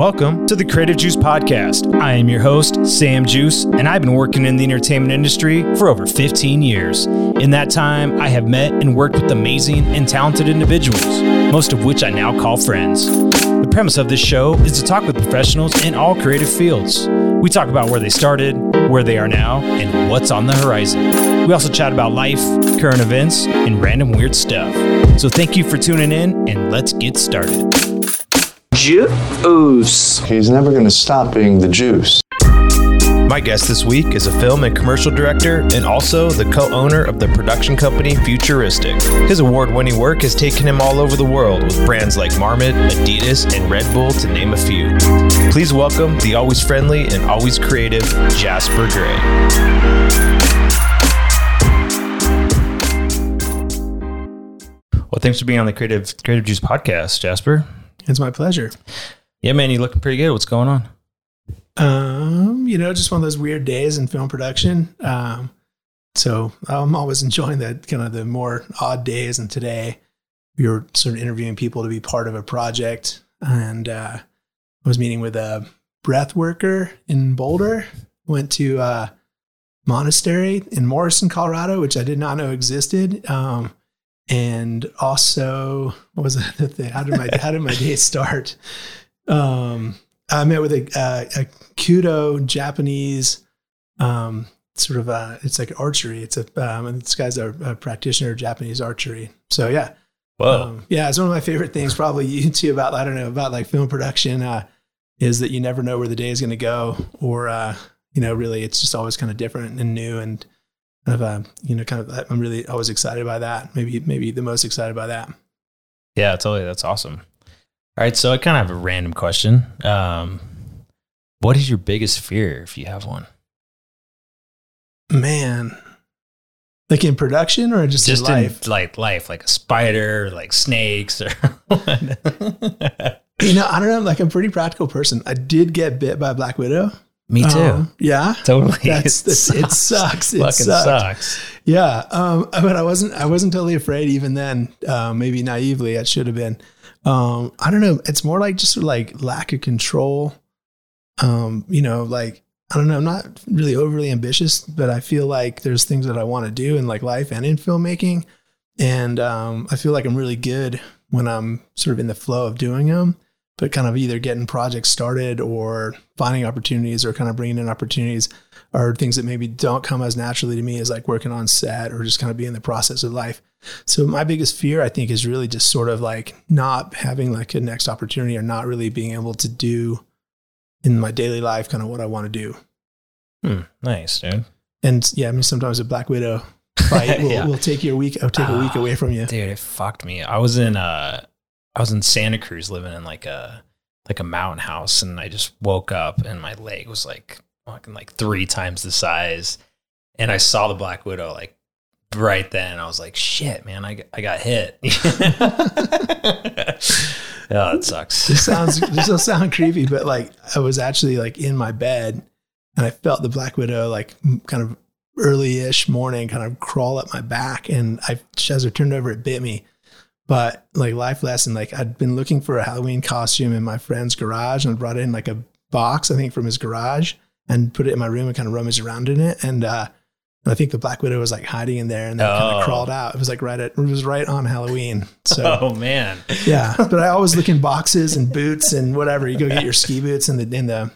Welcome to the Creative Joos Podcast. I am your host, Sam Joos, and I've been working in the entertainment industry for over 15 years. In that time, I have met and worked with amazing and talented individuals, most of which I now call friends. The premise of this show is to talk with professionals in all creative fields. We talk about where they started, where they are now, and what's on the horizon. We also chat about life, current events, and random weird stuff. So thank you for tuning in, and let's get started. Juice. He's never going to stop being the juice. My guest this week is a film and commercial director and also the co owner of the production company Futuristic. His award winning work has taken him all over the world with brands like Marmot, Adidas, and Red Bull, to name a few. Please welcome the always friendly and always creative Jasper Gray. Well, thanks for being on the Creative Creative Joos podcast, Jasper. It's my pleasure. Yeah, man, you looking pretty good. What's going on? Um, you know, just one of those weird days in film production. Um, so I'm always enjoying that kind of the more odd days. And today we were sort of interviewing people to be part of a project. And uh, I was meeting with a breath worker in Boulder. Went to uh, monastery in Morrison, Colorado, which I did not know existed. Um, and also, what was the thing? How did my how did my day start? Um, I met with a, a, a Kyudo Japanese um, sort of uh, it's like archery. It's a um, and this guy's a, a practitioner of Japanese archery. So yeah, Whoa. um, yeah, it's one of my favorite things. Probably you too about I don't know about like film production uh, is that you never know where the day is going to go, or uh, you know, really it's just always kind of different and new and of uh, you know, kind of I'm really always excited by that. Maybe maybe the most excited by that. Yeah, totally. That's awesome. All right, so I kind of have a random question. Um, what is your biggest fear if you have one? Man, like in production or just, Just in in life? like life, like a spider, like snakes, or you know, I don't know. Like I'm a pretty practical person. I did get bit by a black widow. Me too. Um, yeah. totally. That's, it sucks. It Fucking sucks. sucks. Yeah. Um, but I wasn't, I wasn't totally afraid even then. Um, maybe naively, I should have been. Um, I don't know. It's more like just sort of like lack of control. Um, you know, like, I don't know. I'm not really overly ambitious, but I feel like there's things that I want to do in like life and in filmmaking. And, um, I feel like I'm really good when I'm sort of in the flow of doing them, but kind of either getting projects started or finding opportunities or kind of bringing in opportunities are things that maybe don't come as naturally to me as like working on set or just kind of being the process of life. So my biggest fear, I think, is really just sort of like not having like a next opportunity or not really being able to do in my daily life kind of what I want to do. Hmm, nice, dude. And yeah, I mean, sometimes a black widow fight will, Yeah. will take your week, will take a week Ah, away from you. Dude, it fucked me. I was in uh I was in Santa Cruz living in like a like a mountain house and I just woke up and my leg was like fucking like three times the size. And I saw the Black Widow like right then. I was like, shit, man, I, I got hit. oh, it sucks. This sounds this will sound creepy, but like I was actually like in my bed and I felt the black widow like kind of early-ish morning kind of crawl up my back and I as I turned over it bit me. But like life lesson, like I'd been looking for a Halloween costume in my friend's garage and I brought in like a box, I think from his garage and put it in my room and kind of rummaged around in it. And uh and I think the Black Widow was like hiding in there and then kind Oh. of crawled out. It was like right at it was right on Halloween. So Oh man. yeah, but I always look in boxes and boots and whatever. You go get your ski boots in the in the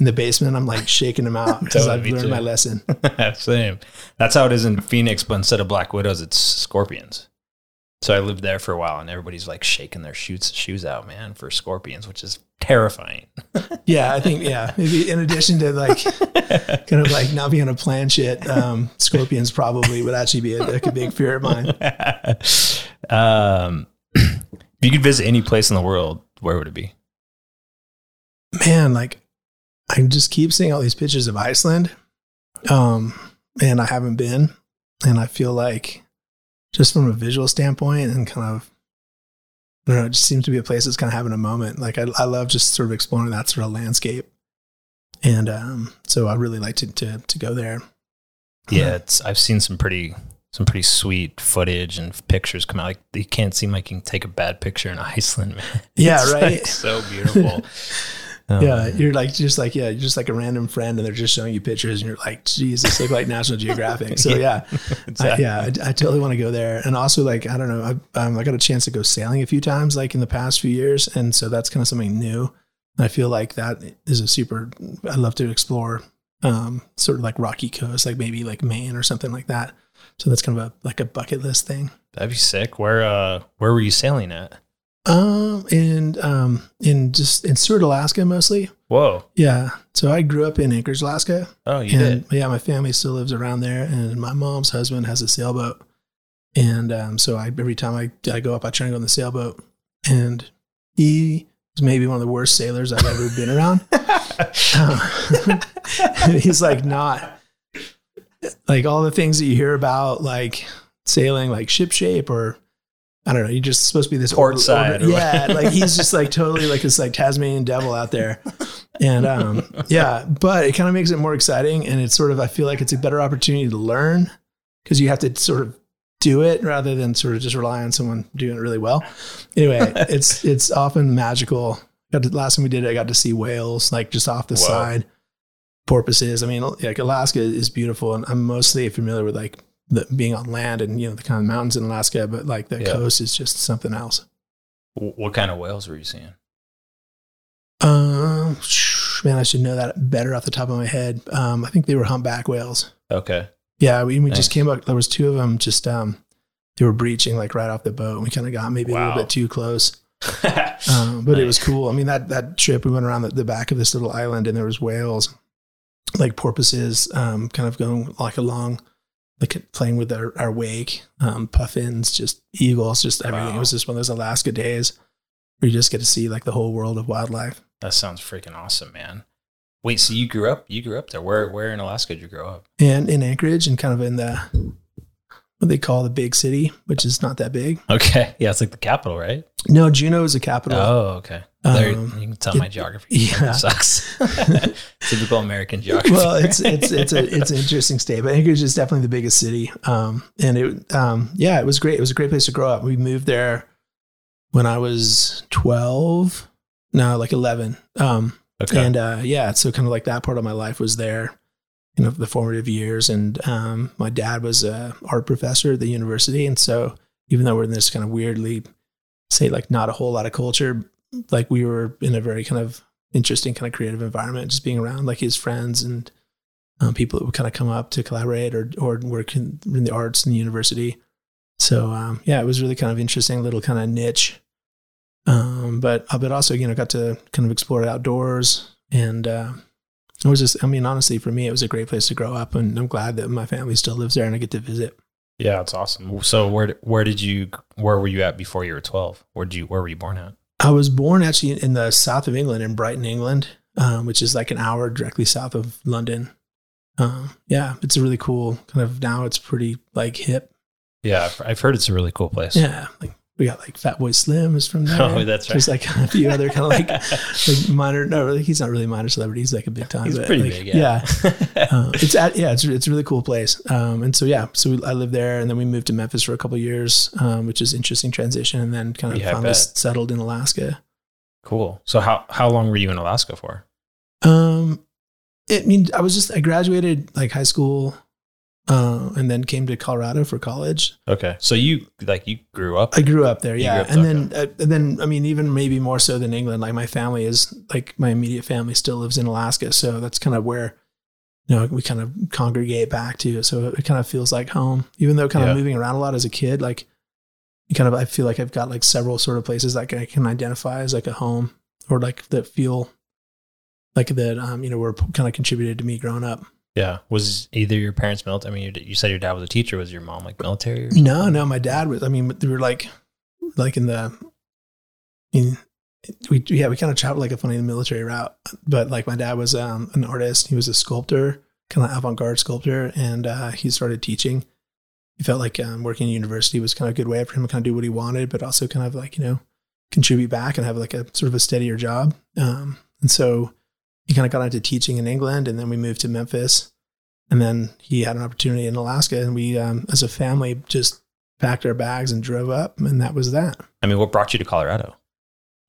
in the basement. I'm like shaking them out because Totally, I've learned too. my lesson. Same. That's how it is in Phoenix, but instead of black widows, it's scorpions. So I lived there for a while, and everybody's like shaking their shoes shoes out, man, for scorpions, which is terrifying. Yeah, I think yeah. Maybe in addition to like kind of like not being able to plan shit, um, scorpions probably would actually be a, like a big fear of mine. um, if you could visit any place in the world, where would it be? Man, like I just keep seeing all these pictures of Iceland, um, and I haven't been, and I feel like just from a visual standpoint and kind of I don't know, it just seems to be a place that's kind of having a moment. Like I, I love just sort of exploring that sort of landscape, and um, so I really like to to to go there. Yeah, it's I've seen some pretty some pretty sweet footage and pictures come out. Like you can't seem like you can take a bad picture in Iceland, man. Yeah, It's, right. like, so beautiful. Oh, yeah, you're like just like yeah, you're just like a random friend, and they're just showing you pictures, and you're like, Jesus, look like National Geographic. So yeah, I, Exactly. yeah, I, I totally want to go there. And also like I don't know, I, um, I got a chance to go sailing a few times, like in the past few years, and so that's kind of something new. I feel like that is a super. I'd love to explore, um, sort of like rocky coast, like maybe like Maine or something like that. So that's kind of a like a bucket list thing. That'd be sick. Where uh where were you sailing at? Um, and um, in just in Seward, Alaska, mostly. Whoa. Yeah. So I grew up in Anchorage, Alaska. Oh, you and did. yeah, my family still lives around there, and my mom's husband has a sailboat, and um, so I every time I, I go up, I try and go on the sailboat, and he was maybe one of the worst sailors I've ever been around. Um, he's like not like all the things that you hear about, like sailing, like ship shape or. I don't know. You're just supposed to be this Port over- side or yeah, like he's just like totally like this like Tasmanian devil out there, and um, yeah, but it kind of makes it more exciting, and it's sort of I feel like it's a better opportunity to learn because you have to sort of do it rather than sort of just rely on someone doing it really well. Anyway, it's it's often magical. Got to, last time we did it, I got to see whales like just off the Whoa. side, porpoises. I mean, like Alaska is beautiful, and I'm mostly familiar with like the, being on land and you know the kind of mountains in Alaska, but like the Yeah. coast is just something else. What kind of whales were you seeing? Um, man, I should know that better off the top of my head. Um, I think they were humpback whales. Okay. Yeah, we, we Nice. just came up. There was two of them. Just um, they were breaching like right off the boat. and We kind of got maybe a little bit too close, um, but it was cool. I mean that that trip we went around the, the back of this little island and there was whales, like porpoises, um, kind of going like along, like playing with our, our wake, um, puffins, just eagles, just everything. Wow. It was just one of those Alaska days where you just get to see like the whole world of wildlife. That sounds freaking awesome, man. Wait, so you grew up? You grew up there? Where? Where in Alaska did you grow up? and in Anchorage and kind of in the what they call the big city, which is not that big. Okay, yeah, it's like the capital, right? No, Juneau is the capital. Oh, okay. There, Um, you can tell my geography yeah. sucks. Typical American geography. well, it's it's it's a it's an interesting state, but Anchorage is definitely the biggest city. Um, and it um, yeah, it was great. It was a great place to grow up. We moved there when I was twelve, no, like eleven. Um, okay. and uh, yeah, so kind of like that part of my life was there, you know, the formative years. And um, my dad was a art professor at the university, and so even though we're in this kind of weirdly, say like not a whole lot of culture, like we were in a very kind of interesting kind of creative environment, just being around like his friends and um, people that would kind of come up to collaborate or or work in, in the arts in the university. So um, yeah, it was really kind of interesting little kind of niche. Um, but uh, but also you know got to kind of explore outdoors and uh, it was just I mean honestly for me it was a great place to grow up and I'm glad that my family still lives there and I get to visit. yeah, it's awesome. So where where did you where were you at before you were twelve? Where did you where were you born at? I was born actually in the south of England in Brighton, England, um, which is like an hour directly south of London. Um, yeah, it's a really cool kind of now it's pretty like hip. Yeah, I've- heard it's a really cool place. Yeah, like we got like Fatboy Slim is from there. Oh, that's right. There's like a few other kind of like like minor. No, he's not really a minor celebrity. He's like a big time. He's but, pretty like, big. Yeah. uh, it's at yeah, it's it's a really cool place. Um, and so yeah, so we, I lived there, and then we moved to Memphis for a couple of years, um, which is interesting transition, and then kind of Yeah, finally settled in Alaska. cool. So how how long were you in Alaska for? Um, it I mean I was just I graduated like high school, uh, and then came to Colorado for college. Okay. So you like you grew up. I grew up there, yeah, up and there, then uh, and then I mean even maybe more so than England. Like my family is like my immediate family still lives in Alaska, so that's kind of where you know we kind of congregate back to. So it kind of feels like home, even though kind Yeah. of moving around a lot as a kid. Like kind of I feel like I've got like several sort of places that I can identify as like a home or like that feel like that um you know were kind of contributed to me growing up. Yeah. Was either your parents military? I mean, you, you said your dad was a teacher. Was your mom like military? No, no, my dad was. I mean, we were like, like in the, I mean, we yeah we kind of traveled like a funny military route, but like my dad was um, an artist. He was a sculptor, kind of avant garde sculptor, and uh, he started teaching. He felt like um, working in university was kind of a good way for him to kind of do what he wanted, but also kind of like you know contribute back and have like a sort of a steadier job. Um, and so he kind of got into teaching in England, and then we moved to Memphis, and then he had an opportunity in Alaska, and we um, as a family just packed our bags and drove up, and that was that. I mean, what brought you to Colorado?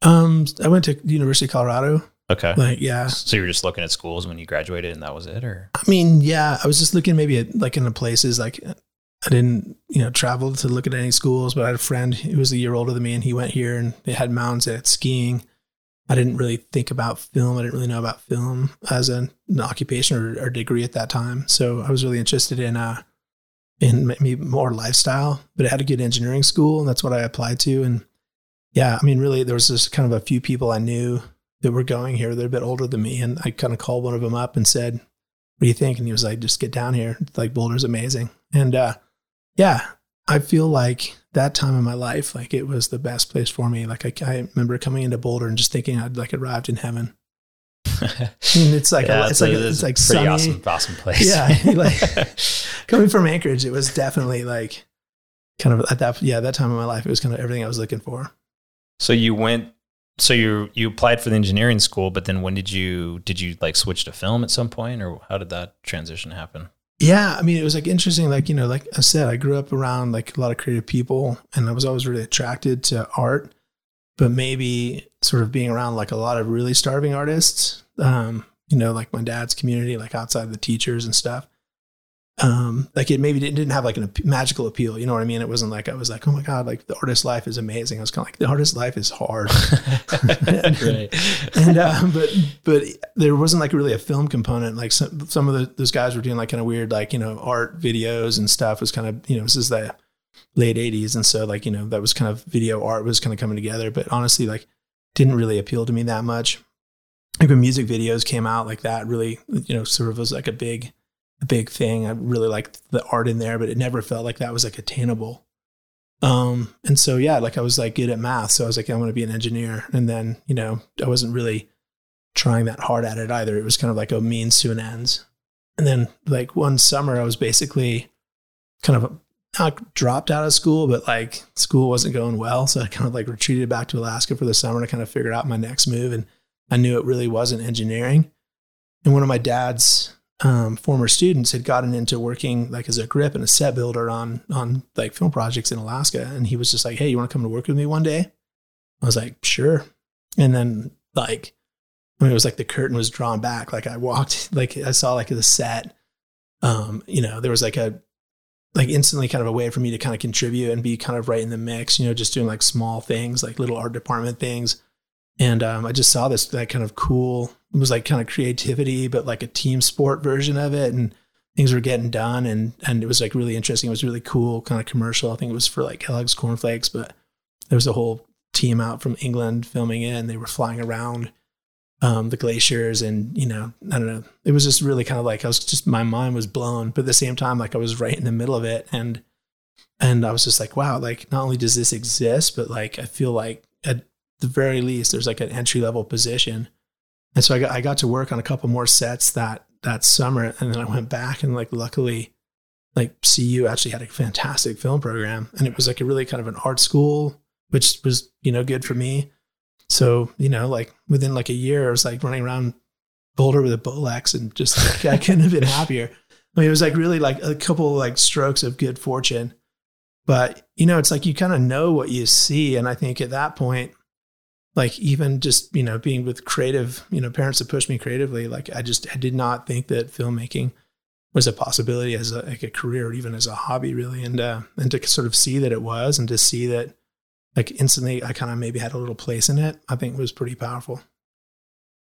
Um, I went to University of Colorado Okay. Like, yeah. So you were just looking at schools when you graduated, and that was it, or I mean, yeah, I was just looking maybe at like in the places like I didn't, you know, travel to look at any schools, but I had a friend who was a year older than me and he went here and they had mountains at skiing. I didn't really think about film. I didn't really know about film as an, an occupation or, or, degree at that time. So I was really interested in, uh, in maybe more lifestyle, but I had a good engineering school and that's what I applied to. And yeah, I mean, really there was just kind of a few people I knew that were going here. They're a bit older than me. And I kind of called one of them up and said, what do you think? And he was like, just get down here. It's Like Boulder's amazing. And, uh, yeah, I feel like that time in my life, like it was the best place for me. Like I, I remember coming into Boulder and just thinking I'd like arrived in heaven. it's like yeah, a, it's, like a, it's like pretty sunny. awesome, awesome place. Yeah, like coming from Anchorage, it was definitely like kind of at that yeah that time in my life, it was kind of everything I was looking for. So you went. So you you applied for the engineering school, but then when did you did you like switch to film at some point, or how did that transition happen? Yeah, I mean, it was like interesting. Like you know, like I said, I grew up around like a lot of creative people, and I was always really attracted to art. But maybe sort of being around like a lot of really starving artists, um, you know, like my dad's community, like outside the teachers and stuff um like it maybe didn't have like a magical appeal you know what i mean? It wasn't like i was like oh my god like the artist life is amazing. I was kind of like the artist life is hard. Right. And um, but but there wasn't like really a film component. Like some, some of the, those guys were doing like kind of weird like you know art videos and stuff was kind of you know this is the late 80s and so like you know that was kind of video art was kind of coming together. But honestly like didn't really appeal to me that much. Like when music videos came out like that really you know sort of was like a big big thing. I really liked the art in there, but it never felt like that was like attainable. Um, and so yeah, like I was like good at math, so I was like, I'm going to be an engineer. And then you know, I wasn't really trying that hard at it either. It was kind of like a means to an ends. And then like one summer, I was basically kind of not dropped out of school, but like school wasn't going well, so I kind of like retreated back to Alaska for the summer to kind of figure out my next move. And I knew it really wasn't engineering. And one of my dad's um, former students had gotten into working like as a grip and a set builder on on like film projects in Alaska, and he was just like, "Hey, you want to come to work with me one day?" I was like, "Sure." And then like, I mean, it was like the curtain was drawn back. Like I walked, like I saw like the set. Um, you know, there was like a like instantly kind of a way for me to kind of contribute and be kind of right in the mix. You know, just doing like small things, like little art department things. And um, I just saw this that kind of cool it was like kind of creativity, but like a team sport version of it. And things were getting done. And, and it was like really interesting. It was really cool, kind of commercial. I think it was for like Kellogg's cornflakes, but there was a whole team out from England filming it and they were flying around um, the glaciers and, you know, I don't know. It was just really kind of like, I was just, my mind was blown, but at the same time, like I was right in the middle of it. And, and I was just like, wow, like not only does this exist, but like I feel like at the very least, there's like an entry level position and so I got, I got to work on a couple more sets that, that summer. And then I went back and like, luckily, like CU actually had a fantastic film program and it was like a really kind of an art school, which was, you know, good for me. So, you know, like within like a year, I was like running around Boulder with a Bolex and just like, I couldn't have been happier. I mean, it was like really like a couple like strokes of good fortune. But, you know, it's like you kind of know what you see. And I think at that point, like even just you know being with creative you know parents that pushed me creatively like i just i did not think that filmmaking was a possibility as a, like a career or even as a hobby really. And uh and to sort of see that it was and to see that like instantly i kind of maybe had a little place in it i think was pretty powerful.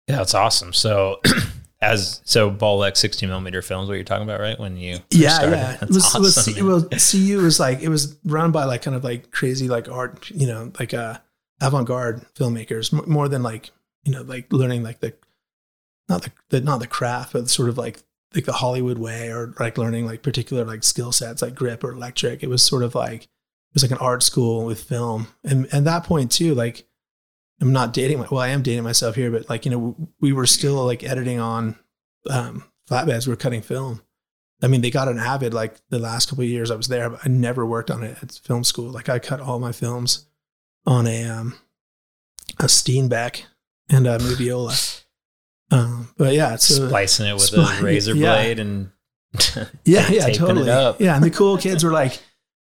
Yeah that's awesome. So as so ball Bolex 16 millimeter films what you're talking about right? When you yeah started. yeah. That's it was, awesome, it was, well cu was like it was run by like kind of like crazy like art you know like uh avant-garde filmmakers more than like you know like learning like the not the, the not the craft but sort of like like the hollywood way or like learning like particular like skill sets like grip or electric. It was sort of like it was like an art school with film. And at that point too like i'm not dating my well i am dating myself here but like you know we were still like editing on um flatbeds. We are cutting film. I mean they got an avid like the last couple of years i was there but i never worked on it at film school. Like i cut all my films on a um, a Steenbeck and a Moviola. Um, but yeah, so splicing it with spli- a razor yeah. blade and yeah, yeah, totally. Yeah, and the cool kids were like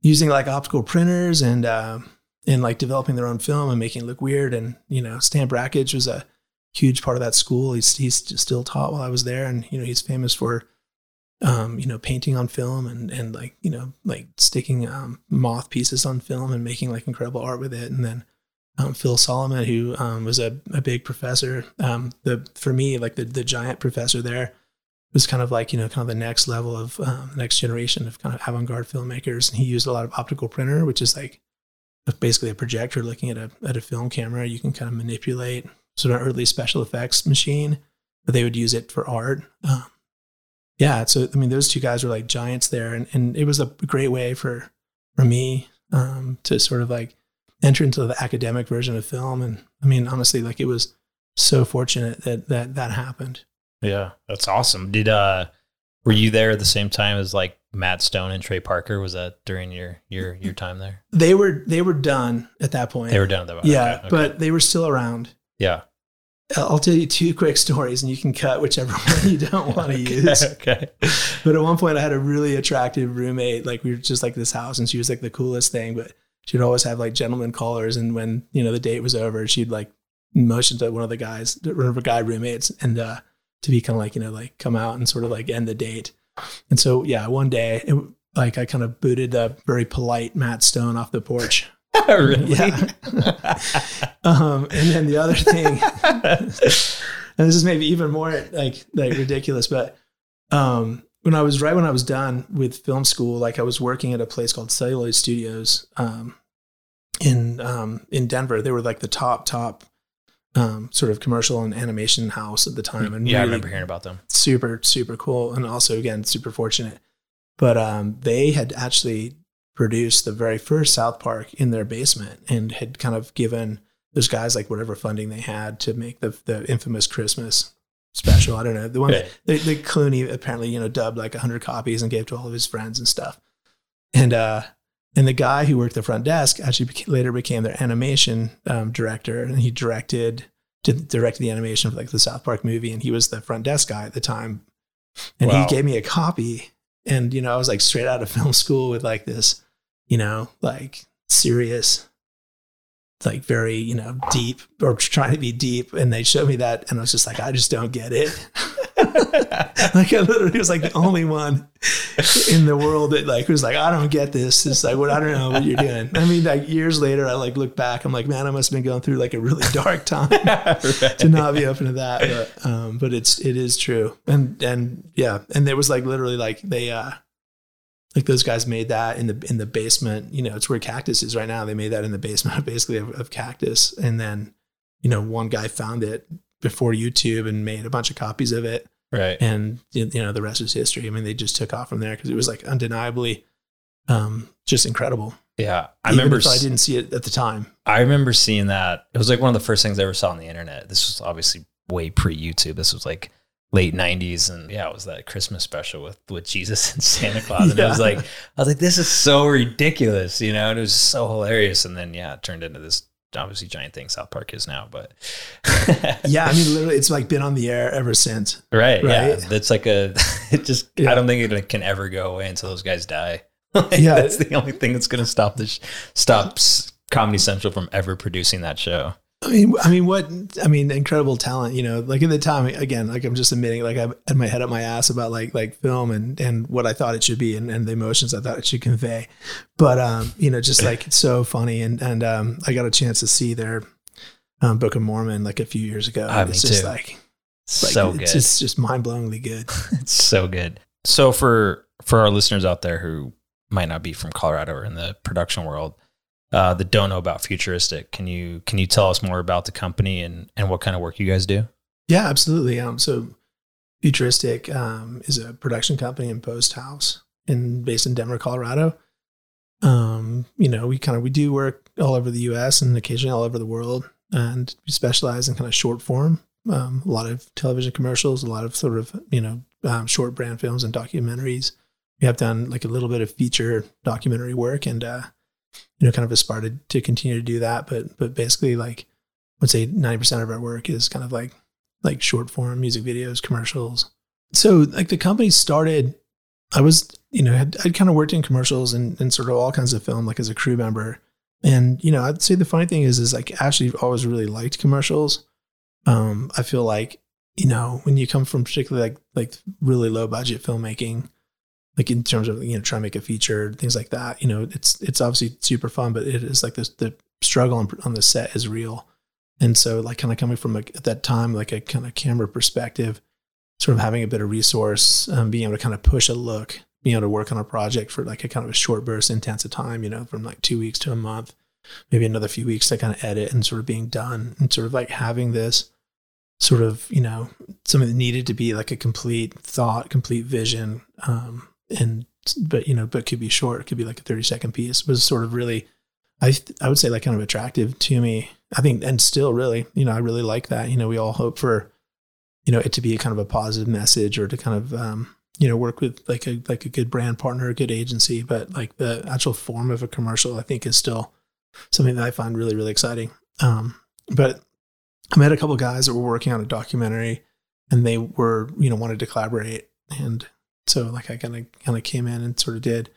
using like optical printers and uh, and like developing their own film and making it look weird. And you know, Stan Brakhage was a huge part of that school. He's he's still taught while I was there, and you know he's famous for um, you know painting on film and and like you know like sticking um, moth pieces on film and making like incredible art with it. And then um, Phil Solomon, who um, was a, a big professor, um, the for me like the the giant professor there was kind of like you know kind of the next level of um, next generation of kind of avant-garde filmmakers. And he used a lot of optical printer, which is like basically a projector looking at a at a film camera. You can kind of manipulate sort of early special effects machine, but they would use it for art. Um, yeah, so I mean, those two guys were like giants there, and, and it was a great way for for me um, to sort of like enter into the academic version of film. And I mean, honestly, like it was so fortunate that that that happened. Yeah, that's awesome. Did uh, were you there at the same time as like Matt Stone and Trey Parker? Was that during your your your time there? They were they were done at that point. They were done at that point. Yeah, Okay, okay. but they were still around. yeah. I'll tell you two quick stories, and you can cut whichever one you don't want to use. okay. But at one point, I had a really attractive roommate. Like we were just like this house, and she was like the coolest thing. But she'd always have like gentleman callers, and when you know the date was over, she'd like motion to one of the guys, one of her guy roommates, and uh, to be kind of like you know like come out and sort of like end the date. And so yeah, one day, it, like I kind of booted the very polite Matt Stone off the porch. really? Yeah. um, and then the other thing, and this is maybe even more like like ridiculous, but um, when I was right when I was done with film school, like I was working at a place called Celluloid Studios um, in um, in Denver. They were like the top top um, sort of commercial and animation house at the time, and yeah, I remember hearing about them. super super cool, and also again super fortunate. But um, they had actually produced the very first South Park in their basement and had kind of given those guys like whatever funding they had to make the the infamous Christmas special. I don't know the one Right. the, the Clooney apparently you know dubbed like hundred copies and gave to all of his friends and stuff. And uh, and the guy who worked the front desk actually later became their animation um, director, and he directed did, directed the animation for like the South Park movie, and he was the front desk guy at the time. And Wow. he gave me a copy, and you know I was like straight out of film school with like this, you know, like serious, like very you know deep or trying to be deep, and they showed me that, and I was just like, I just don't get it. like I literally was like the only one in the world that like was like, I don't get this. It's like what I don't know what you're doing. I mean, like years later, I like look back, I'm like, man, I must have been going through like a really dark time to not be open to that. But um, but it's it is true. And and yeah, and there was like literally like they uh like those guys made that in the in the basement. You know, it's where Cactus is right now. They made that in the basement basically of, of Cactus, and then you know one guy found it before YouTube and made a bunch of copies of it Right. and you know the rest is history. I mean, they just took off from there because it was like undeniably um, just incredible. Yeah. I Even remember I didn't see it at the time. I remember seeing that. It was like one of the first things I ever saw on the internet. This was obviously way pre YouTube. This was like late '90s, and yeah, it was that Christmas special with with Jesus and Santa Claus. And it was like, I was like, this is so ridiculous, you know. And it was so hilarious. And then yeah, it turned into this obviously giant thing South Park is now. But Yeah, I mean, literally, it's like been on the air ever since. right, yeah, Right. that's like a. It just Yeah. I don't think it can ever go away until those guys die. Yeah. that's the only thing that's going to stop this stop s- Comedy Central from ever producing that show. I mean, I mean, what? I mean, incredible talent. You know, like at the time, again, like I'm just admitting, like I had my head up my ass about like like film and and what I thought it should be and, and the emotions I thought it should convey. But um, you know, just like so funny and and um, I got a chance to see their um, Book of Mormon like a few years ago. Ah, and it's just too. like like so good. it's just just mind blowingly good. It's so good. So for for our listeners out there who might not be from Colorado or in the production world, uh, that don't know about Futuristic, can you can you tell us more about the company and and what kind of work you guys do? Yeah, absolutely. Um, so Futuristic um, is a production company in Post House in based in Denver, Colorado. Um, you know, we kind of we do work all over the U.S. and occasionally all over the world, and we specialize in kind of short form. Um, a lot of television commercials, a lot of sort of you know um, short brand films and documentaries. We have done like a little bit of feature documentary work, and uh, you know, kind of aspire to, continue to do that. But but basically, like, I would say ninety percent of our work is kind of like like short form music videos, commercials. So like the company started, I was, you know, had, I'd kind of worked in commercials and, and sort of all kinds of film, like as a crew member. And, you know, I'd say the funny thing is, is like actually always really liked commercials, um, I feel like you know when you come from particularly like like really low budget filmmaking, like in terms of you know trying to make a feature things like that, you know it's it's obviously super fun, but it is like this the struggle on, on the set is real, and so like kind of coming from a, at that time like a kind of camera perspective, sort of having a bit of resource, um, being able to kind of push a look, being able to work on a project for like a kind of a short burst, intense of time, you know, from like two weeks to a month, maybe another few weeks to kind of edit and sort of being done and sort of like having this sort of, you know, something that needed to be like a complete thought, complete vision. Um, and, but, you know, but could be short, it could be like a 30 second piece was sort of really, I, I would say like kind of attractive to me. I think, and still really, you know, I really like that. You know, we all hope for, you know, it to be a kind of a positive message or to kind of, um, you know, work with like a like a good brand partner, a good agency, but like the actual form of a commercial, I think is still something that I find really really exciting. Um, but I met a couple guys that were working on a documentary, and they were you know wanted to collaborate, and so like I kind of kind of came in and sort of did.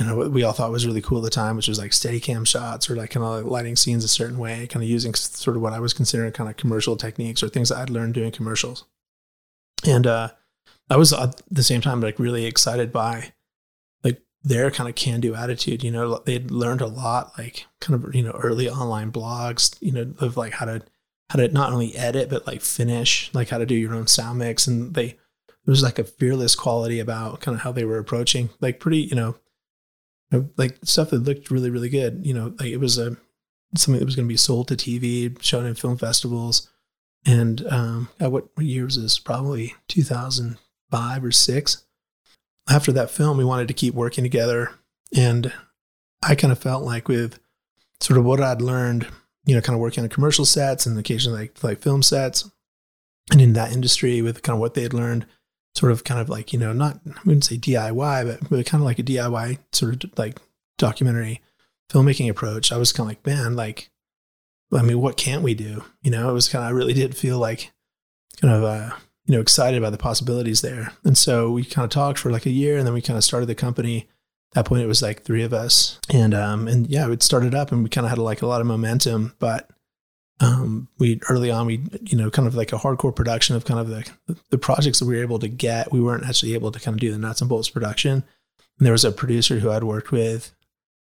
You know what we all thought was really cool at the time, which was like steady cam shots or like kind of like lighting scenes a certain way, kind of using sort of what I was considering kind of commercial techniques or things that I'd learned doing commercials. And uh, I was at the same time like really excited by like their kind of can do attitude. You know, they'd learned a lot, like kind of you know early online blogs, you know, of like how to how to not only edit but like finish, like how to do your own sound mix, and they was like a fearless quality about kind of how they were approaching, like pretty you know, like stuff that looked really really good. You know, like it was a something that was going to be sold to TV, shown in film festivals. And um, what year was this? Probably 2005 or six. After that film, we wanted to keep working together. And I kind of felt like with sort of what I'd learned, you know, kind of working on commercial sets and occasionally like, like film sets and in that industry with kind of what they had learned, sort of kind of like, you know, not, I wouldn't say DIY, but, but kind of like a DIY sort of like documentary filmmaking approach. I was kind of like, man, like, I mean, what can't we do? You know, it was kind of, I really did feel like kind of, uh, you know, excited about the possibilities there. And so we kind of talked for like a year and then we kind of started the company. At that point it was like three of us. And um and yeah, it started up and we kind of had like a lot of momentum, but um we early on we you know kind of like a hardcore production of kind of the the projects that we were able to get. We weren't actually able to kind of do the nuts and bolts production. And there was a producer who I'd worked with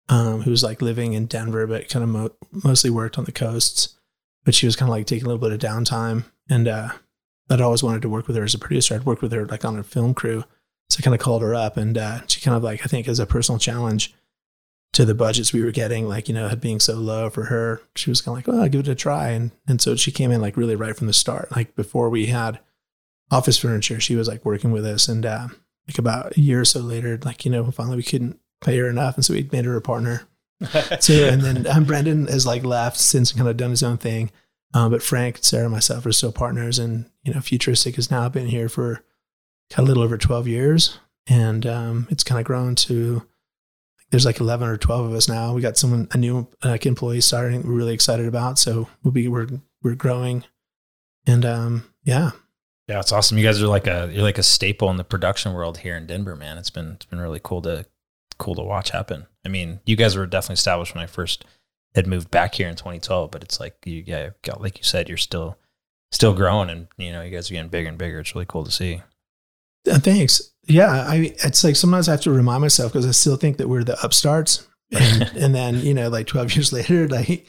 um who was like living in Denver but kind of mo- mostly worked on the coasts. But she was kind of like taking a little bit of downtime and uh I'd always wanted to work with her as a producer. I'd worked with her like on a film crew. So I kind of called her up and uh, she kind of like, I think as a personal challenge to the budgets we were getting, like, you know, had being so low for her, she was kind of like, well, I'll give it a try. And, and so she came in like really right from the start. Like before we had office furniture, she was like working with us. And uh, like about a year or so later, like, you know, finally we couldn't pay her enough. And so we made her a partner. so, and then um, Brendan has like left since kind of done his own thing. Um, but Frank, Sarah, and myself are still partners, and you know, Futuristic has now been here for kind of a little over twelve years, and um, it's kind of grown to there's like eleven or twelve of us now. We got someone a new like employee starting. We're really excited about, so we'll be we're we're growing, and um, yeah, yeah, it's awesome. You guys are like a you're like a staple in the production world here in Denver, man. It's been it's been really cool to cool to watch happen. I mean, you guys were definitely established when I first had moved back here in 2012, but it's like you, yeah, like you said, you're still, still growing, and you know, you guys are getting bigger and bigger. It's really cool to see. Uh, thanks. Yeah, I. It's like sometimes I have to remind myself because I still think that we're the upstarts, and, and then you know, like 12 years later, like,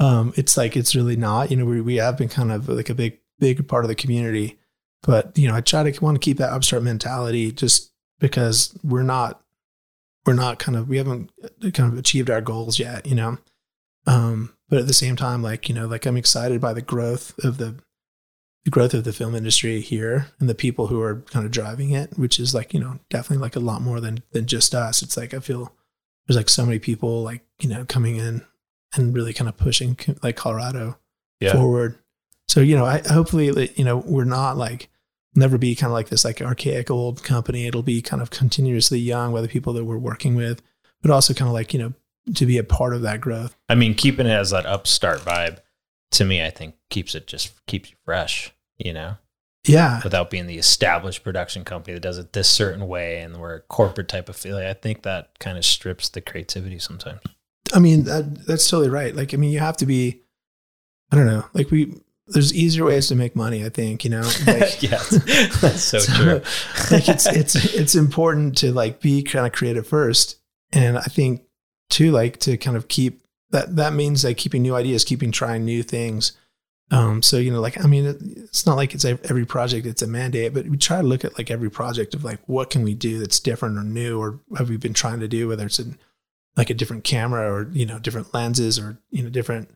um, it's like it's really not. You know, we we have been kind of like a big big part of the community, but you know, I try to want to keep that upstart mentality just because we're not we're not kind of we haven't kind of achieved our goals yet. You know um, but at the same time, like, you know, like I'm excited by the growth of the, the growth of the film industry here and the people who are kind of driving it, which is like, you know, definitely like a lot more than, than just us. It's like, I feel there's like so many people like, you know, coming in and really kind of pushing like Colorado yeah. forward. So, you know, I hopefully, you know, we're not like, never be kind of like this like archaic old company. It'll be kind of continuously young by the people that we're working with, but also kind of like, you know, to be a part of that growth. I mean, keeping it as that upstart vibe to me, I think keeps it just keeps you fresh, you know? Yeah. Without being the established production company that does it this certain way and we're a corporate type of feeling. I think that kind of strips the creativity sometimes. I mean, that, that's totally right. Like, I mean, you have to be, I don't know, like we, there's easier ways to make money. I think you know. Like, yeah, that's so, so true. like it's it's it's important to like be kind of creative first, and I think too like to kind of keep that that means like keeping new ideas, keeping trying new things. Um, so you know, like I mean, it's not like it's every project it's a mandate, but we try to look at like every project of like what can we do that's different or new, or have we been trying to do, whether it's in like a different camera or you know different lenses or you know different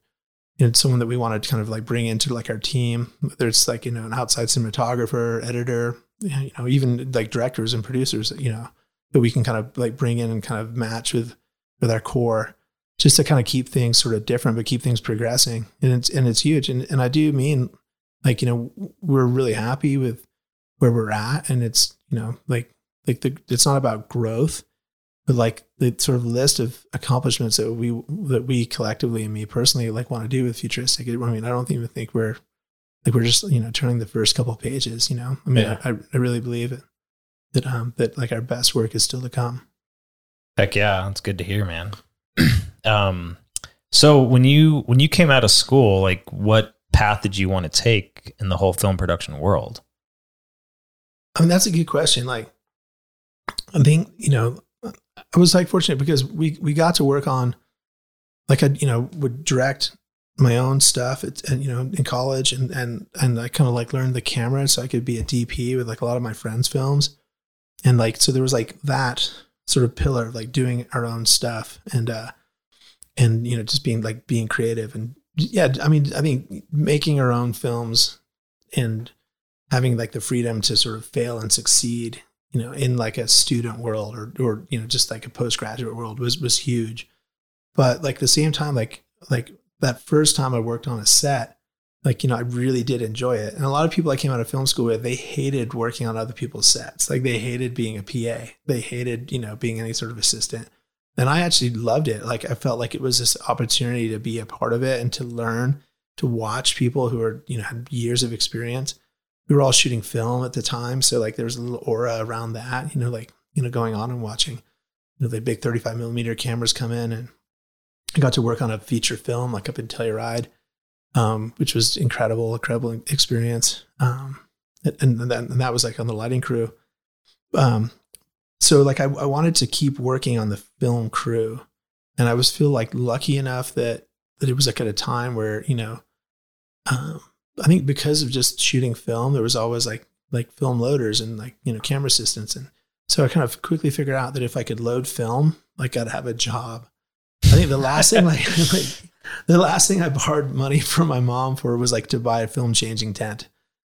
you know someone that we want to kind of like bring into like our team, whether it's like you know an outside cinematographer, editor, you know even like directors and producers, you know that we can kind of like bring in and kind of match with with our core just to kind of keep things sort of different, but keep things progressing. And it's, and it's huge. And, and I do mean like, you know, we're really happy with where we're at. And it's, you know, like, like the, it's not about growth, but like the sort of list of accomplishments that we, that we collectively and me personally like want to do with futuristic. I mean, I don't even think we're like, we're just, you know, turning the first couple pages, you know, I mean, yeah. I, I really believe it, that, um, that like our best work is still to come. Heck yeah. it's good to hear, man. Um, so when you when you came out of school, like what path did you want to take in the whole film production world? I mean, that's a good question. Like, I think you know, I was like fortunate because we we got to work on, like I you know would direct my own stuff at, and you know in college and and and I kind of like learned the camera so I could be a DP with like a lot of my friends' films, and like so there was like that sort of pillar of like doing our own stuff and uh and you know just being like being creative and yeah i mean i think making our own films and having like the freedom to sort of fail and succeed you know in like a student world or or you know just like a postgraduate world was was huge. But like the same time like like that first time i worked on a set like you know i really did enjoy it. And a lot of people i came out of film school with they hated working on other people's sets. Like they hated being a pa they hated you know being any sort of assistant and I actually loved it. Like I felt like it was this opportunity to be a part of it and to learn, to watch people who are, you know, had years of experience. We were all shooting film at the time. So like there was a little aura around that, you know, like, you know, going on and watching, you know, the big 35 millimeter cameras come in and I got to work on a feature film like up in Telluride, um, which was incredible, incredible experience. Um, and, and, that, and that was like on the lighting crew. Um, so like I, I wanted to keep working on the film crew and i was feel like lucky enough that that it was like at a time where you know um, i think because of just shooting film there was always like like film loaders and like you know camera assistants and so i kind of quickly figured out that if i could load film like i'd have a job. I think the last thing like, like the last thing i borrowed money from my mom for was like to buy a film changing tent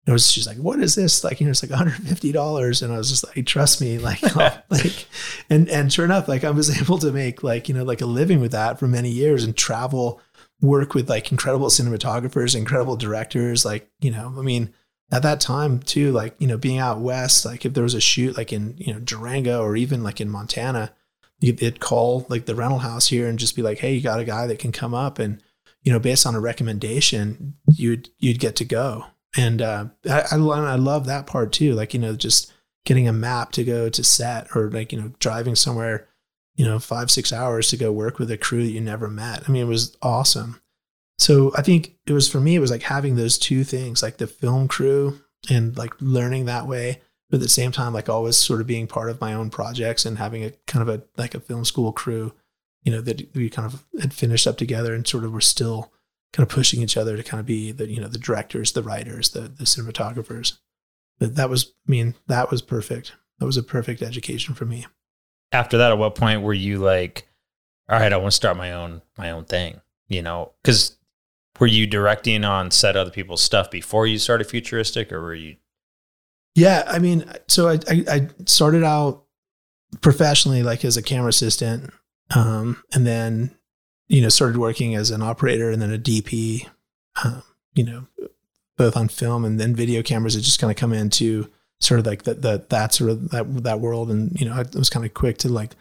it was she's like, what is this? Like, you know, it's like $150. And I was just like, trust me, like, like, and, and sure enough, like I was able to make like, you know, like a living with that for many years and travel, work with like incredible cinematographers, incredible directors. Like, you know, I mean, at that time too, like, you know, being out West, like if there was a shoot like in, you know, Durango or even like in Montana, you'd call like the rental house here and just be like, Hey, you got a guy that can come up and, you know, based on a recommendation, you'd, you'd get to go and uh, I, I I love that part too. Like you know, just getting a map to go to set, or like you know, driving somewhere, you know, five six hours to go work with a crew that you never met. I mean, it was awesome. So I think it was for me. It was like having those two things, like the film crew and like learning that way, but at the same time, like always sort of being part of my own projects and having a kind of a like a film school crew, you know, that we kind of had finished up together and sort of were still kind of pushing each other to kind of be the you know the directors, the writers, the the cinematographers. But that was I mean that was perfect. That was a perfect education for me. After that, at what point were you like, all right, I want to start my own my own thing? You know, because were you directing on set other people's stuff before you started futuristic, or were you? Yeah, I mean, so I I, I started out professionally like as a camera assistant, um, and then you know, started working as an operator and then a DP, um, you know, both on film and then video cameras. It just kind of come into sort of like that, that, that sort of that, that world. And, you know, I was kind of quick to like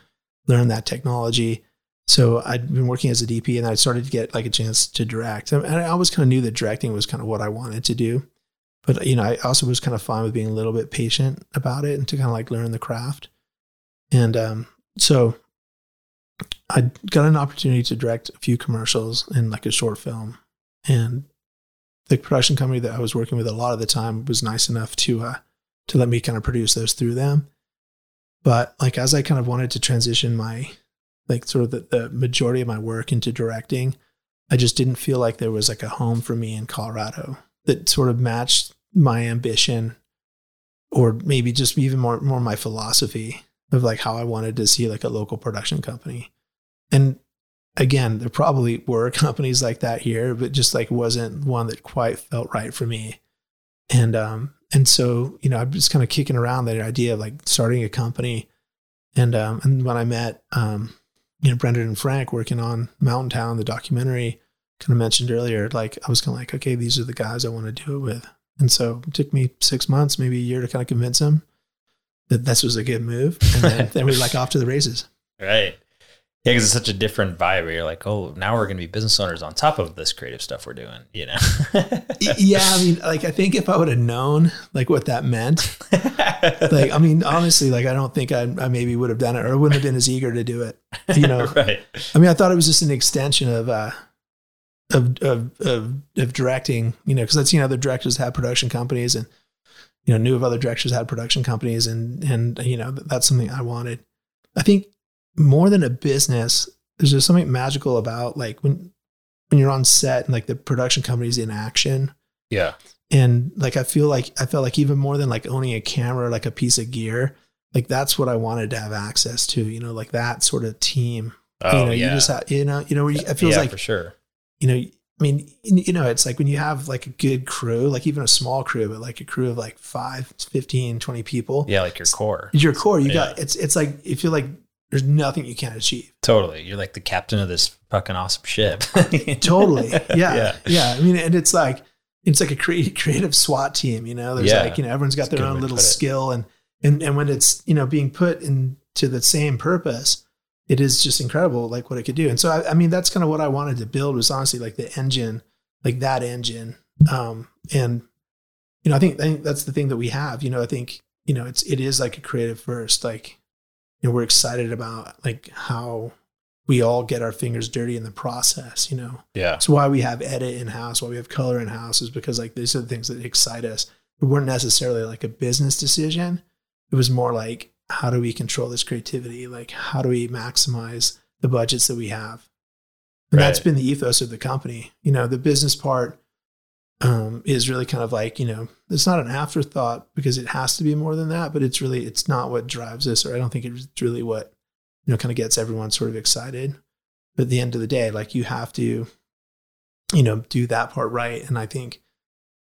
learn that technology. So I'd been working as a DP and I started to get like a chance to direct. And I always kind of knew that directing was kind of what I wanted to do. But, you know, I also was kind of fine with being a little bit patient about it and to kind of like learn the craft. And um, so I got an opportunity to direct a few commercials and like a short film, and the production company that I was working with a lot of the time was nice enough to uh, to let me kind of produce those through them. But like as I kind of wanted to transition my like sort of the, the majority of my work into directing, I just didn't feel like there was like a home for me in Colorado that sort of matched my ambition or maybe just even more more my philosophy of like how I wanted to see like a local production company. And again, there probably were companies like that here, but just like wasn't one that quite felt right for me. And um and so, you know, I'm just kind of kicking around that idea of like starting a company. And um and when I met um you know Brendan and Frank working on Mountain Town, the documentary kind of mentioned earlier, like I was kind of like, okay, these are the guys I want to do it with. And so it took me six months, maybe a year to kind of convince them that this was a good move. And then, then we like off to the races. Right. Yeah, because it's such a different vibe. Where you're like, oh, now we're going to be business owners on top of this creative stuff we're doing. You know? yeah, I mean, like I think if I would have known like what that meant, like I mean, honestly, like I don't think I, I maybe would have done it or I wouldn't have been as eager to do it. You know? right. I mean, I thought it was just an extension of uh, of of of, of directing. You know, because I've seen other directors have production companies and you know knew of other directors had production companies and and you know that's something I wanted. I think more than a business, there's just something magical about like when when you're on set and like the production company's in action. Yeah. And like I feel like I felt like even more than like owning a camera, like a piece of gear, like that's what I wanted to have access to. You know, like that sort of team. Oh, you know, yeah. you just have, you know, you know, it feels yeah, like for sure. you know, I mean, you know, it's like when you have like a good crew, like even a small crew, but like a crew of like five, 15, 20 people. Yeah, like your core. Your core, you Yeah. got it's it's like you feel like there's nothing you can't achieve. Totally. You're like the captain of this fucking awesome ship. Totally. Yeah. Yeah. yeah. I mean, and it's like it's like a creative creative SWAT team, you know. There's Yeah. like, you know, everyone's got a their own little skill and and and when it's, you know, being put into the same purpose, it is just incredible like what it could do. And so I, I mean that's kind of what I wanted to build was honestly like the engine, like that engine. Um and you know, I think I think that's the thing that we have. You know, I think, you know, it's it is like a creative first. Like, you know, we're excited about like how we all get our fingers dirty in the process, you know. yeah. That's why we have edit in house, why we have color in house, is because like these are the things that excite us. It weren't necessarily like a business decision. It was more like how do we control this creativity? Like how do we maximize the budgets that we have? And that's been the ethos of the company. You know, the business part um, is really kind of like you know it's not an afterthought because it has to be more than that, but it's really it's not what drives us, or I don't think it's really what you know kind of gets everyone sort of excited. But at the end of the day, like you have to, you know, do that part right. And I think,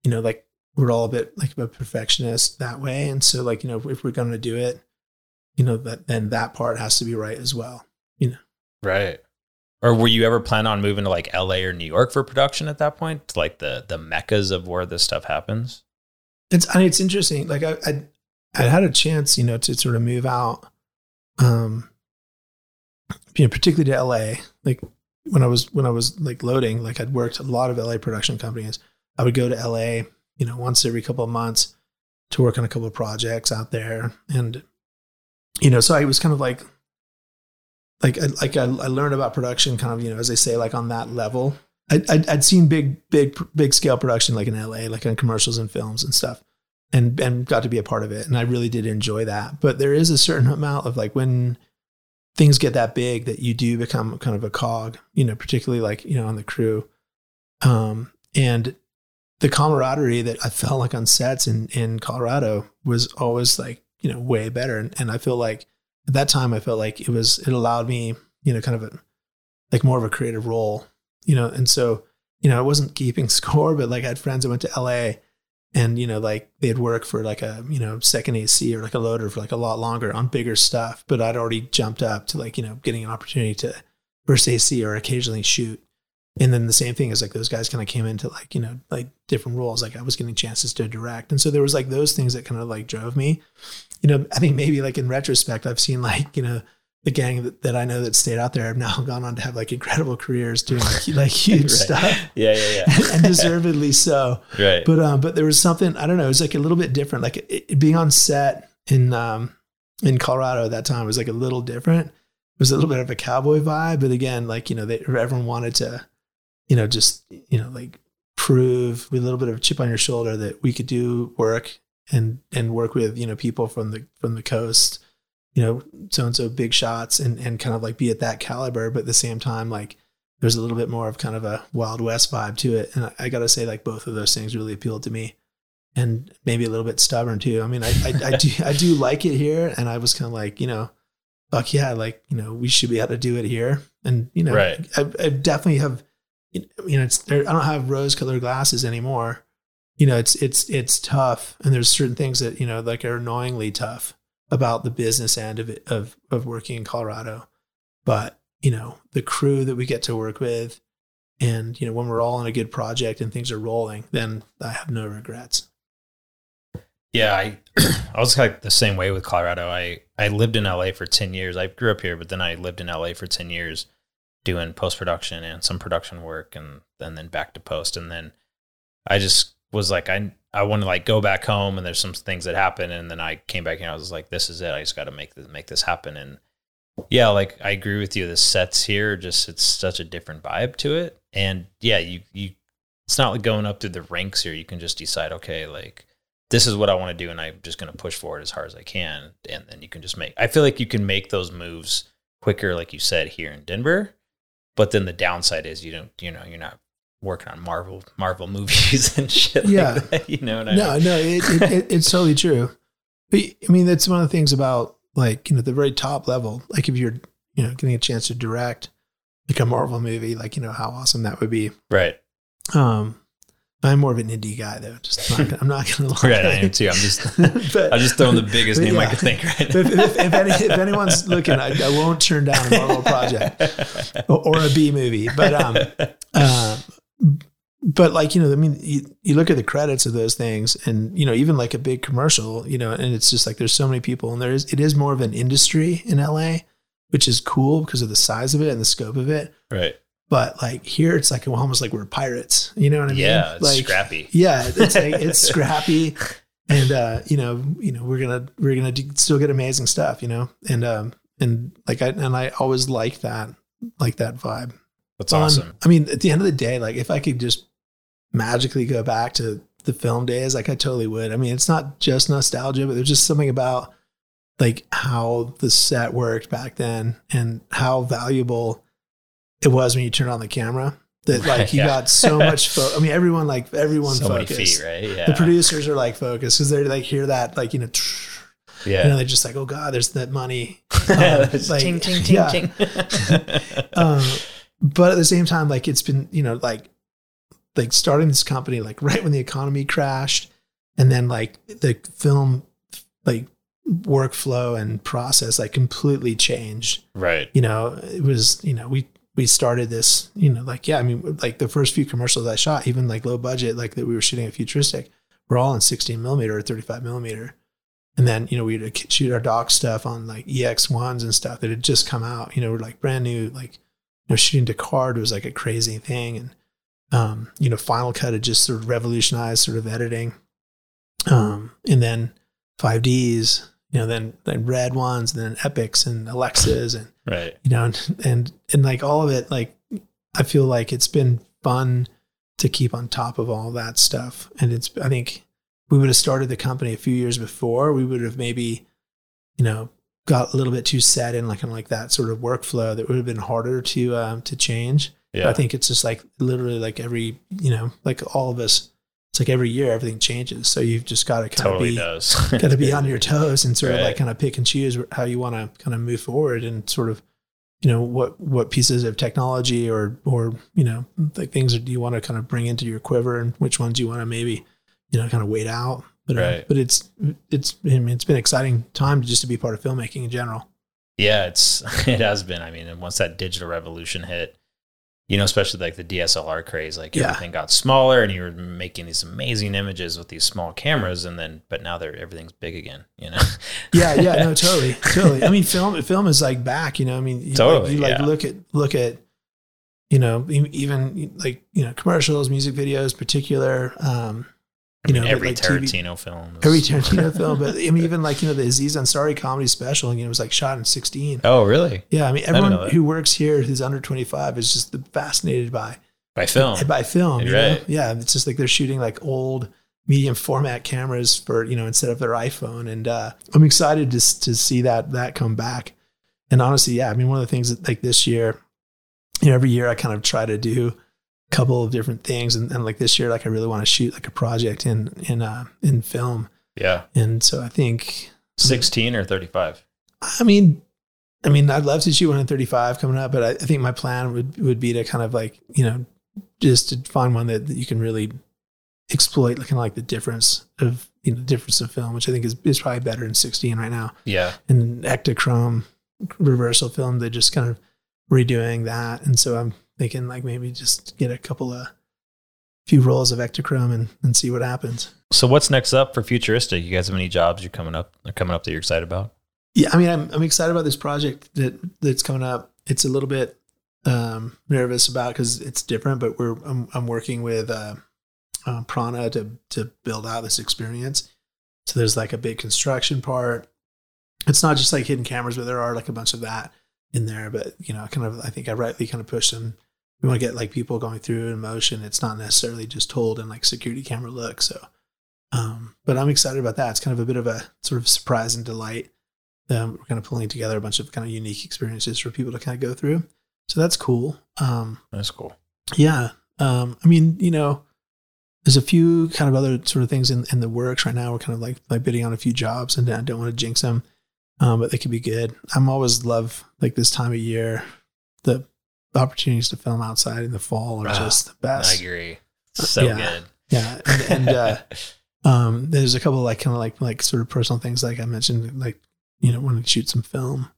you know, like we're all a bit like a perfectionist that way. And so like, you know, if we're going to do it, you know, that then that part has to be right as well. You know. Right. Or were you ever planning on moving to like LA or New York for production at that point? Like the the meccas of where this stuff happens? It's, I mean, it's interesting. Like I, I, I had a chance, you know, to sort of move out, um, you know, particularly to LA. Like when I was, when I was like loading, like I'd worked a lot of LA production companies. I would go to LA, you know, once every couple of months to work on a couple of projects out there. And, you know, so I was kind of like, like, I, like I, I learned about production kind of, you know, as they say, like on that level. I, I'd, I'd seen big, big, big scale production like in LA, like on commercials and films and stuff, and and got to be a part of it, and I really did enjoy that. But there is a certain amount of like when things get that big that you do become kind of a cog, you know, particularly like you know on the crew, um, and the camaraderie that I felt like on sets in in Colorado was always like you know way better, and, and I feel like at that time I felt like it was it allowed me you know kind of a like more of a creative role you know, and so, you know, I wasn't keeping score, but like I had friends that went to LA and, you know, like they'd work for like a, you know, second AC or like a loader for like a lot longer on bigger stuff. But I'd already jumped up to like, you know, getting an opportunity to first AC or occasionally shoot. And then the same thing is like those guys kind of came into like, you know, like different roles. Like I was getting chances to direct. And so there was like those things that kind of like drove me. You know, I think maybe like in retrospect, I've seen like, you know, the gang that, that I know that stayed out there have now gone on to have like incredible careers doing like, like huge Right. stuff Yeah, yeah, yeah. and deservedly so. right. But um, but there was something I don't know. It was like a little bit different. Like it, it- being on set in um in Colorado at that time was like a little different. It was a little bit of a cowboy vibe, but again, like you know, they, everyone wanted to, you know, just you know, like prove with a little bit of a chip on your shoulder that we could do work and and work with you know people from the from the coast you know so and so big shots and and kind of like be at that caliber. But at the same time like there's a little bit more of kind of a wild west vibe to it. And i, I gotta say like both of those things really appealed to me and maybe a little bit stubborn too. I mean i i, I do i do like it here. And i was kind of like you know fuck yeah like you know we should be able to do it here. And you know Right. I, I definitely have you know it's there, i don't have rose colored glasses anymore. You know it's it's it's tough. And there's certain things that you know like are annoyingly tough about the business end of it of of working in colorado. But you know the crew that we get to work with and you know when we're all on a good project and things are rolling then i have no regrets. Yeah, I I was like the same way with Colorado. I I lived in LA for 10 years. I grew up here, but then I lived in LA for 10 years doing post production and some production work and, and then back to post and then I just was like I I want to like go back home and there's some things that happen and then I came back and I was like this is it. I just got to make this make this happen and yeah, like I agree with you the sets here just it's such a different vibe to it. And yeah, you you it's not like going up through the ranks here. You can just decide okay, like this is what I want to do, and I'm just going to push forward as hard as I can, and then you can just make. I feel like you can make those moves quicker, like you said here in Denver. But then the downside is you don't, you know, you're not working on Marvel Marvel movies and shit. Yeah. like that, you know what I no mean? no it, it, it, it's totally true but i mean that's one of the things about like you know the very top level like if you're you know getting a chance to direct like a marvel movie like you know how awesome that would be Right, um i'm more of an indie guy though just not i'm not gonna lie right. I am too. I'm just, but, I'm just throwing the biggest name I yeah. could think right if, if, if, any, if anyone's looking I, I won't turn down a marvel project or, or a b movie but um uh, but like you know i mean you, you look at the credits of those things and you know even like a big commercial you know and it's just like there's so many people and there is it is more of an industry in la which is cool because of the size of it and the scope of it right. But like here it's like almost like we're pirates you know what i mean Yeah, it's like scrappy. yeah it's like it's scrappy and uh you know you know we're gonna we're gonna do, still get amazing stuff you know and um and like i and i always like that like that vibe That's on- awesome. I mean, at the end of the day, like if I could just magically go back to the film days, like I totally would. I mean, it's not just nostalgia, but there's just something about like how the set worked back then and how valuable it was when you turn on the camera. That like Right, you yeah. got so much. Fo- I mean, everyone like everyone So many focused. feet, right? Yeah. The producers are like focused because they like hear that like you know. Yeah. You know, they're just like, oh god, there's that money. It's like, ting, ting, ting, yeah. ting. um, but at the same time, like it's been, you know, like like starting this company like right when the economy crashed, and then like the film like workflow and process like completely changed. right. You know, it was you know we we started this you know like yeah I mean like the first few commercials I shot even like low budget like that we were shooting at futuristic were all in 16 millimeter or 35 millimeter. And then, you know, we'd shoot our doc stuff on like EX1s and stuff that had just come out, you know, were like brand new, like, you know, shooting Descartes was like a crazy thing. And, um, you know, Final Cut had just sort of revolutionized sort of editing. Um, and then 5Ds, you know, then, then RED Ones, and then Epics and Alexas and, Right. you know, and, and, and like all of it, like, I feel like it's been fun to keep on top of all that stuff. And it's, I think we would have started the company a few years before, we would have maybe, you know, got a little bit too set in like, kind of like that sort of workflow that would have been harder to, um, to change. Yeah. I think it's just like literally like every, you know, like all of us, it's like every year everything changes. So you've just got to kind totally of be, got to be on your toes and sort of like kind of pick and choose how you want to kind of move forward and sort of you know what what pieces of technology or or you know like things do you want to kind of bring into your quiver and which ones you want to maybe you know kind of wait out but uh, but it's it's I mean, it's been an exciting time just to be part of filmmaking in general Yeah, it's it has been. I mean, and once that digital revolution hit, you know, especially like the DSLR craze, like Yeah. everything got smaller, and you were making these amazing images with these small cameras, and then but now they're everything's big again. You know, yeah yeah no totally totally I mean film film is like back you know I mean you, like, Totally, you like yeah. look at look at you know even like you know commercials music videos particular um I mean, You know, every like TV Tarantino film. is- every Tarantino film, but I mean, even like you know the Aziz Ansari comedy special, you know, it was like shot in sixteen. Oh, really? Yeah, I mean, everyone that. who works here who's under twenty five is just fascinated by by film. by film. You Right. know? Yeah, it's just like they're shooting like old medium format cameras for you know instead of their iPhone, and uh, I'm excited to to see that that come back. And honestly, yeah, I mean, one of the things that like this year, you know, every year I kind of try to do couple of different things, and, and like this year, like I really want to shoot like a project in in uh, in film, Yeah, and so I think, sixteen or thirty-five. I mean. I mean, I'd love to shoot one in 35 coming up, but I, I think my plan would, would be to kind of like, you know, just to find one that, that you can really exploit kind of like the difference of you know difference of film, which I think is, is probably better in 16 right now. Yeah, And Ektachrome reversal film, they're just kind of redoing that, and so I'm thinking like maybe just get a couple of few rolls of Ektachrome and, and see what happens. So what's next up for futuristic? You guys have any jobs you're coming up? Are coming up that you're excited about? Yeah, I mean, I'm I'm excited about this project that that's coming up. It's a little bit um, nervous about because it's different, but we're I'm, I'm working with uh, uh, Prana to to build out this experience. So there's like a big construction part. It's not just like hidden cameras, but there are like a bunch of that in there. But you know, kind of I think I rightly kind of pushed them. We want to get like people going through in motion. It's not necessarily just told in like security camera look. So, um, but I'm excited about that. It's kind of a bit of a sort of surprise and delight um, we're kind of pulling together a bunch of kind of unique experiences for people to kind of go through. So that's cool. Um, That's cool. yeah. Um, I mean, you know, there's a few kind of other sort of things in, in the works right now. We're kind of like, like bidding on a few jobs and I don't want to jinx them. Um, but they could be good. I'm always love like this time of year, the opportunities to film outside in the fall are Ah, just the best. I best. agree. So Yeah. good. Yeah. And, and uh, um, there's a couple of like kind of like like sort of personal things like I mentioned, like you know, wanting to shoot some film,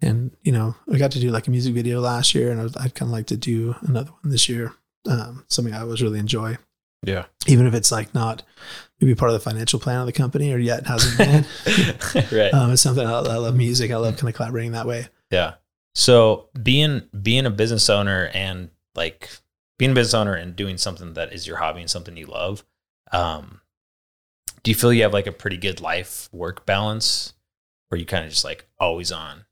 and you know, I got to do like a music video last year, and I was, I'd kind of like to do another one this year. Um, something I always really enjoy, yeah. even if it's like not maybe part of the financial plan of the company or yet hasn't been. right. um, it's something I, I love music. I love kind of collaborating that way. Yeah. So being being a business owner and like being a business owner and doing something that is your hobby and something you love, um, do you feel you have like a pretty good life work balance, or you kind of just like always on?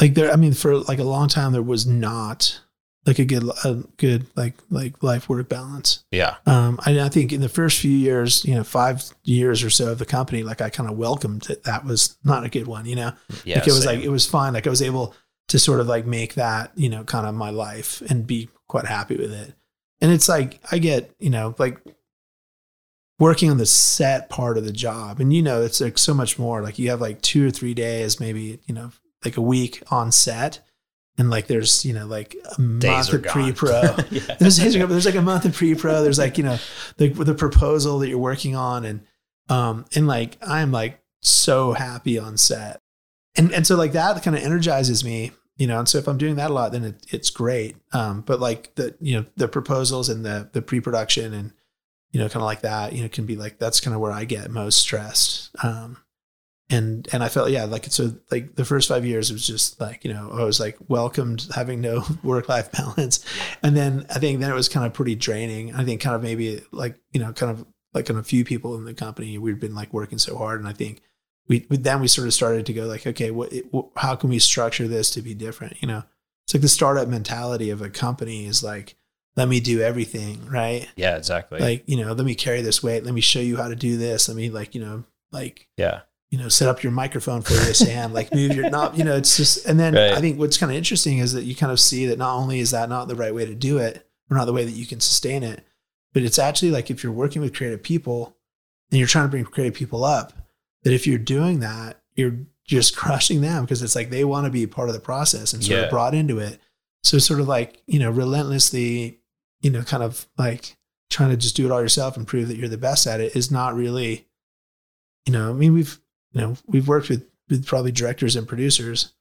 Like there, I mean, for like a long time, there was not like a good, a good like like life work balance. Yeah. Um, I, I think in the first few years, you know, five years or so of the company, like I kind of welcomed that that was not a good one, you know, Yeah. like it was same. like, it was fine. Like I was able to sort of like make that, you know, kind of my life and be quite happy with it. And it's like, I get, you know, like working on the set part of the job and, you know, it's like so much more like you have like two or three days, maybe, you know, like a week on set. And like, there's, you know, like a Days month of gone. pre-pro. yeah. there's, there's like a month of pre-pro. There's like, you know, the, the proposal that you're working on. And, um, and like, I'm like so happy on set. And, and so like that kind of energizes me, you know? And so if I'm doing that a lot, then it, it's great. Um, but like the, you know, the proposals and the, the pre-production and, you know, kind of like that, you know, can be like, that's kind of where I get most stressed. Um, and and I felt yeah like so like the first five years it was just like you know I was like welcomed having no work life balance, and then I think then it was kind of pretty draining. I think kind of maybe like you know kind of like on a few people in the company we'd been like working so hard, and I think we we- then we sort of started to go like okay what, what how can we structure this to be different? You know, it's like the startup mentality of a company is like let me do everything right Yeah. Exactly. like you know let me carry this weight let me show you how to do this let me like you know like yeah. you know, set up your microphone for you, Sam, like move your not, you know, it's just, and then Right. I think what's kind of interesting is that you kind of see that not only is that not the right way to do it, or not the way that you can sustain it, but it's actually like if you're working with creative people and you're trying to bring creative people up, that if you're doing that, you're just crushing them because it's like they want to be part of the process and sort Yeah. of brought into it. So sort of like, you know, relentlessly, you know, kind of like trying to just do it all yourself and prove that you're the best at it is not really, you know, I mean, we've, you know, we've worked with, with probably directors and producers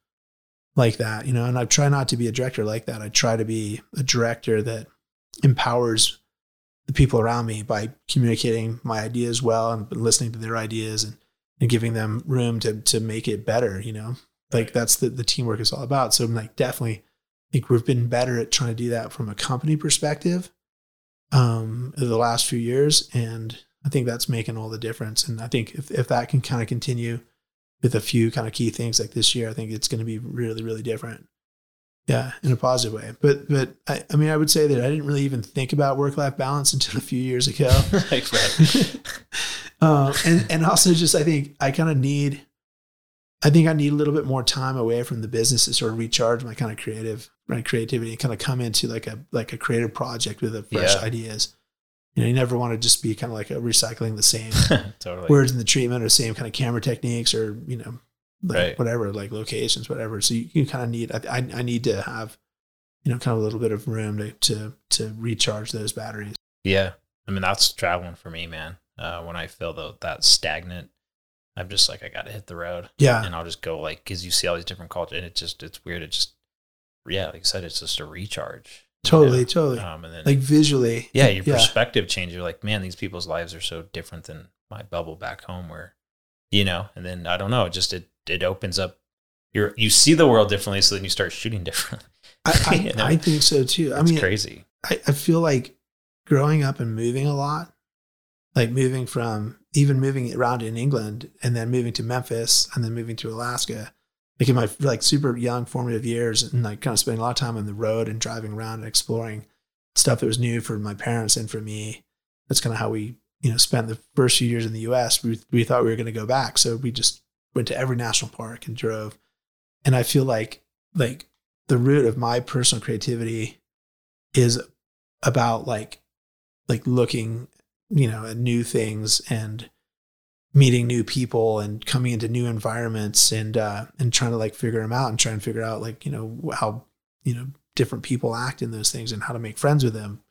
like that, you know, and I try not to be a director like that. I try to be a director that empowers the people around me by communicating my ideas well and listening to their ideas and, and giving them room to, to make it better, you know, like that's the, the teamwork is all about. So I'm like, definitely I think we've been better at trying to do that from a company perspective um, the last few years. And I think that's making all the difference. And I think if, if that can kind of continue with a few kind of key things like this year, I think it's going to be really, really different. Yeah, in a positive way. But but I, I mean, I would say that I didn't really even think about work life balance until a few years ago. Right, right. um, and and also just I think I kind of need, I think I need a little bit more time away from the business to sort of recharge my kind of creative my creativity and kind of come into like a like a creative project with a fresh Yeah. ideas. You know, you never want to just be kind of like a recycling the same totally. words in the treatment or same kind of camera techniques or you know like Right. whatever like locations whatever so you, you kind of need I, I I need to have you know kind of a little bit of room to to to recharge those batteries Yeah. I mean, that's traveling for me, man. Uh, when I feel tho- that stagnant, I'm just like, I got to hit the road. yeah And I'll just go, like, because you see all these different cultures, and it just, it's weird. It just, yeah, like I said, it's just a recharge. you totally know? totally Um, and then, like visually yeah, your yeah perspective changes. You're like, man, these people's lives are so different than my bubble back home where, you know, and then I don't know, it just, it, it opens up your, you see the world differently. So then you start shooting differently. I, I, You? I think so too I It's mean crazy. I, I feel like growing up and moving a lot, like moving from even moving around in England and then moving to Memphis and then moving to Alaska, like in my like super young formative years and like kind of spending a lot of time on the road and driving around and exploring stuff that was new for my parents and for me. That's kind of how we, you know, spent the first few years in the US. We, we thought we were going to go back. So we just went to every national park and drove. And I feel like, like the root of my personal creativity is about like like looking you know new things and meeting new people and coming into new environments and uh and trying to like figure them out and try and figure out like you know how you know different people act in those things and how to make friends with them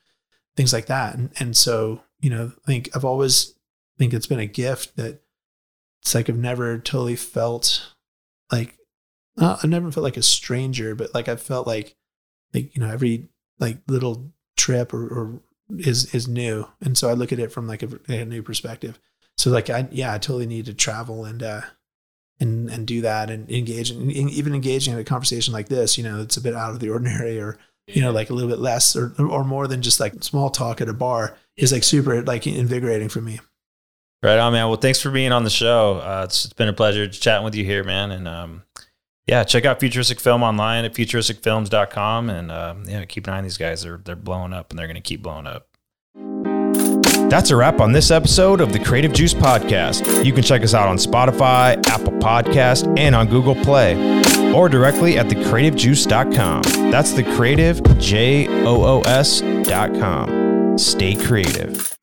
things like that. And and so you know i think i've always think it's been a gift that it's like i've never totally felt like uh, i've never felt like a stranger but like i've felt like like you know every like little trip or, or is is new and so i look at it from like a, a new perspective so like i yeah i totally need to travel and uh and and do that and engage and, even engaging in a conversation like this you know it's a bit out of the ordinary or you know like a little bit less or or more than just like small talk at a bar is like super like invigorating for me Right on, man. Well, thanks for being on the show. Uh, it's, it's been a pleasure chatting with you here, man. And um, yeah, check out Futuristic Film online at futuristicfilms.com. And um, yeah, keep an eye on these guys. They're, they're blowing up and they're going to keep blowing up. That's a wrap on this episode of the Creative Joos Podcast. You can check us out on Spotify, Apple Podcast, and on Google Play, or directly at thecreativejoos.com. That's the creative. Stay creative.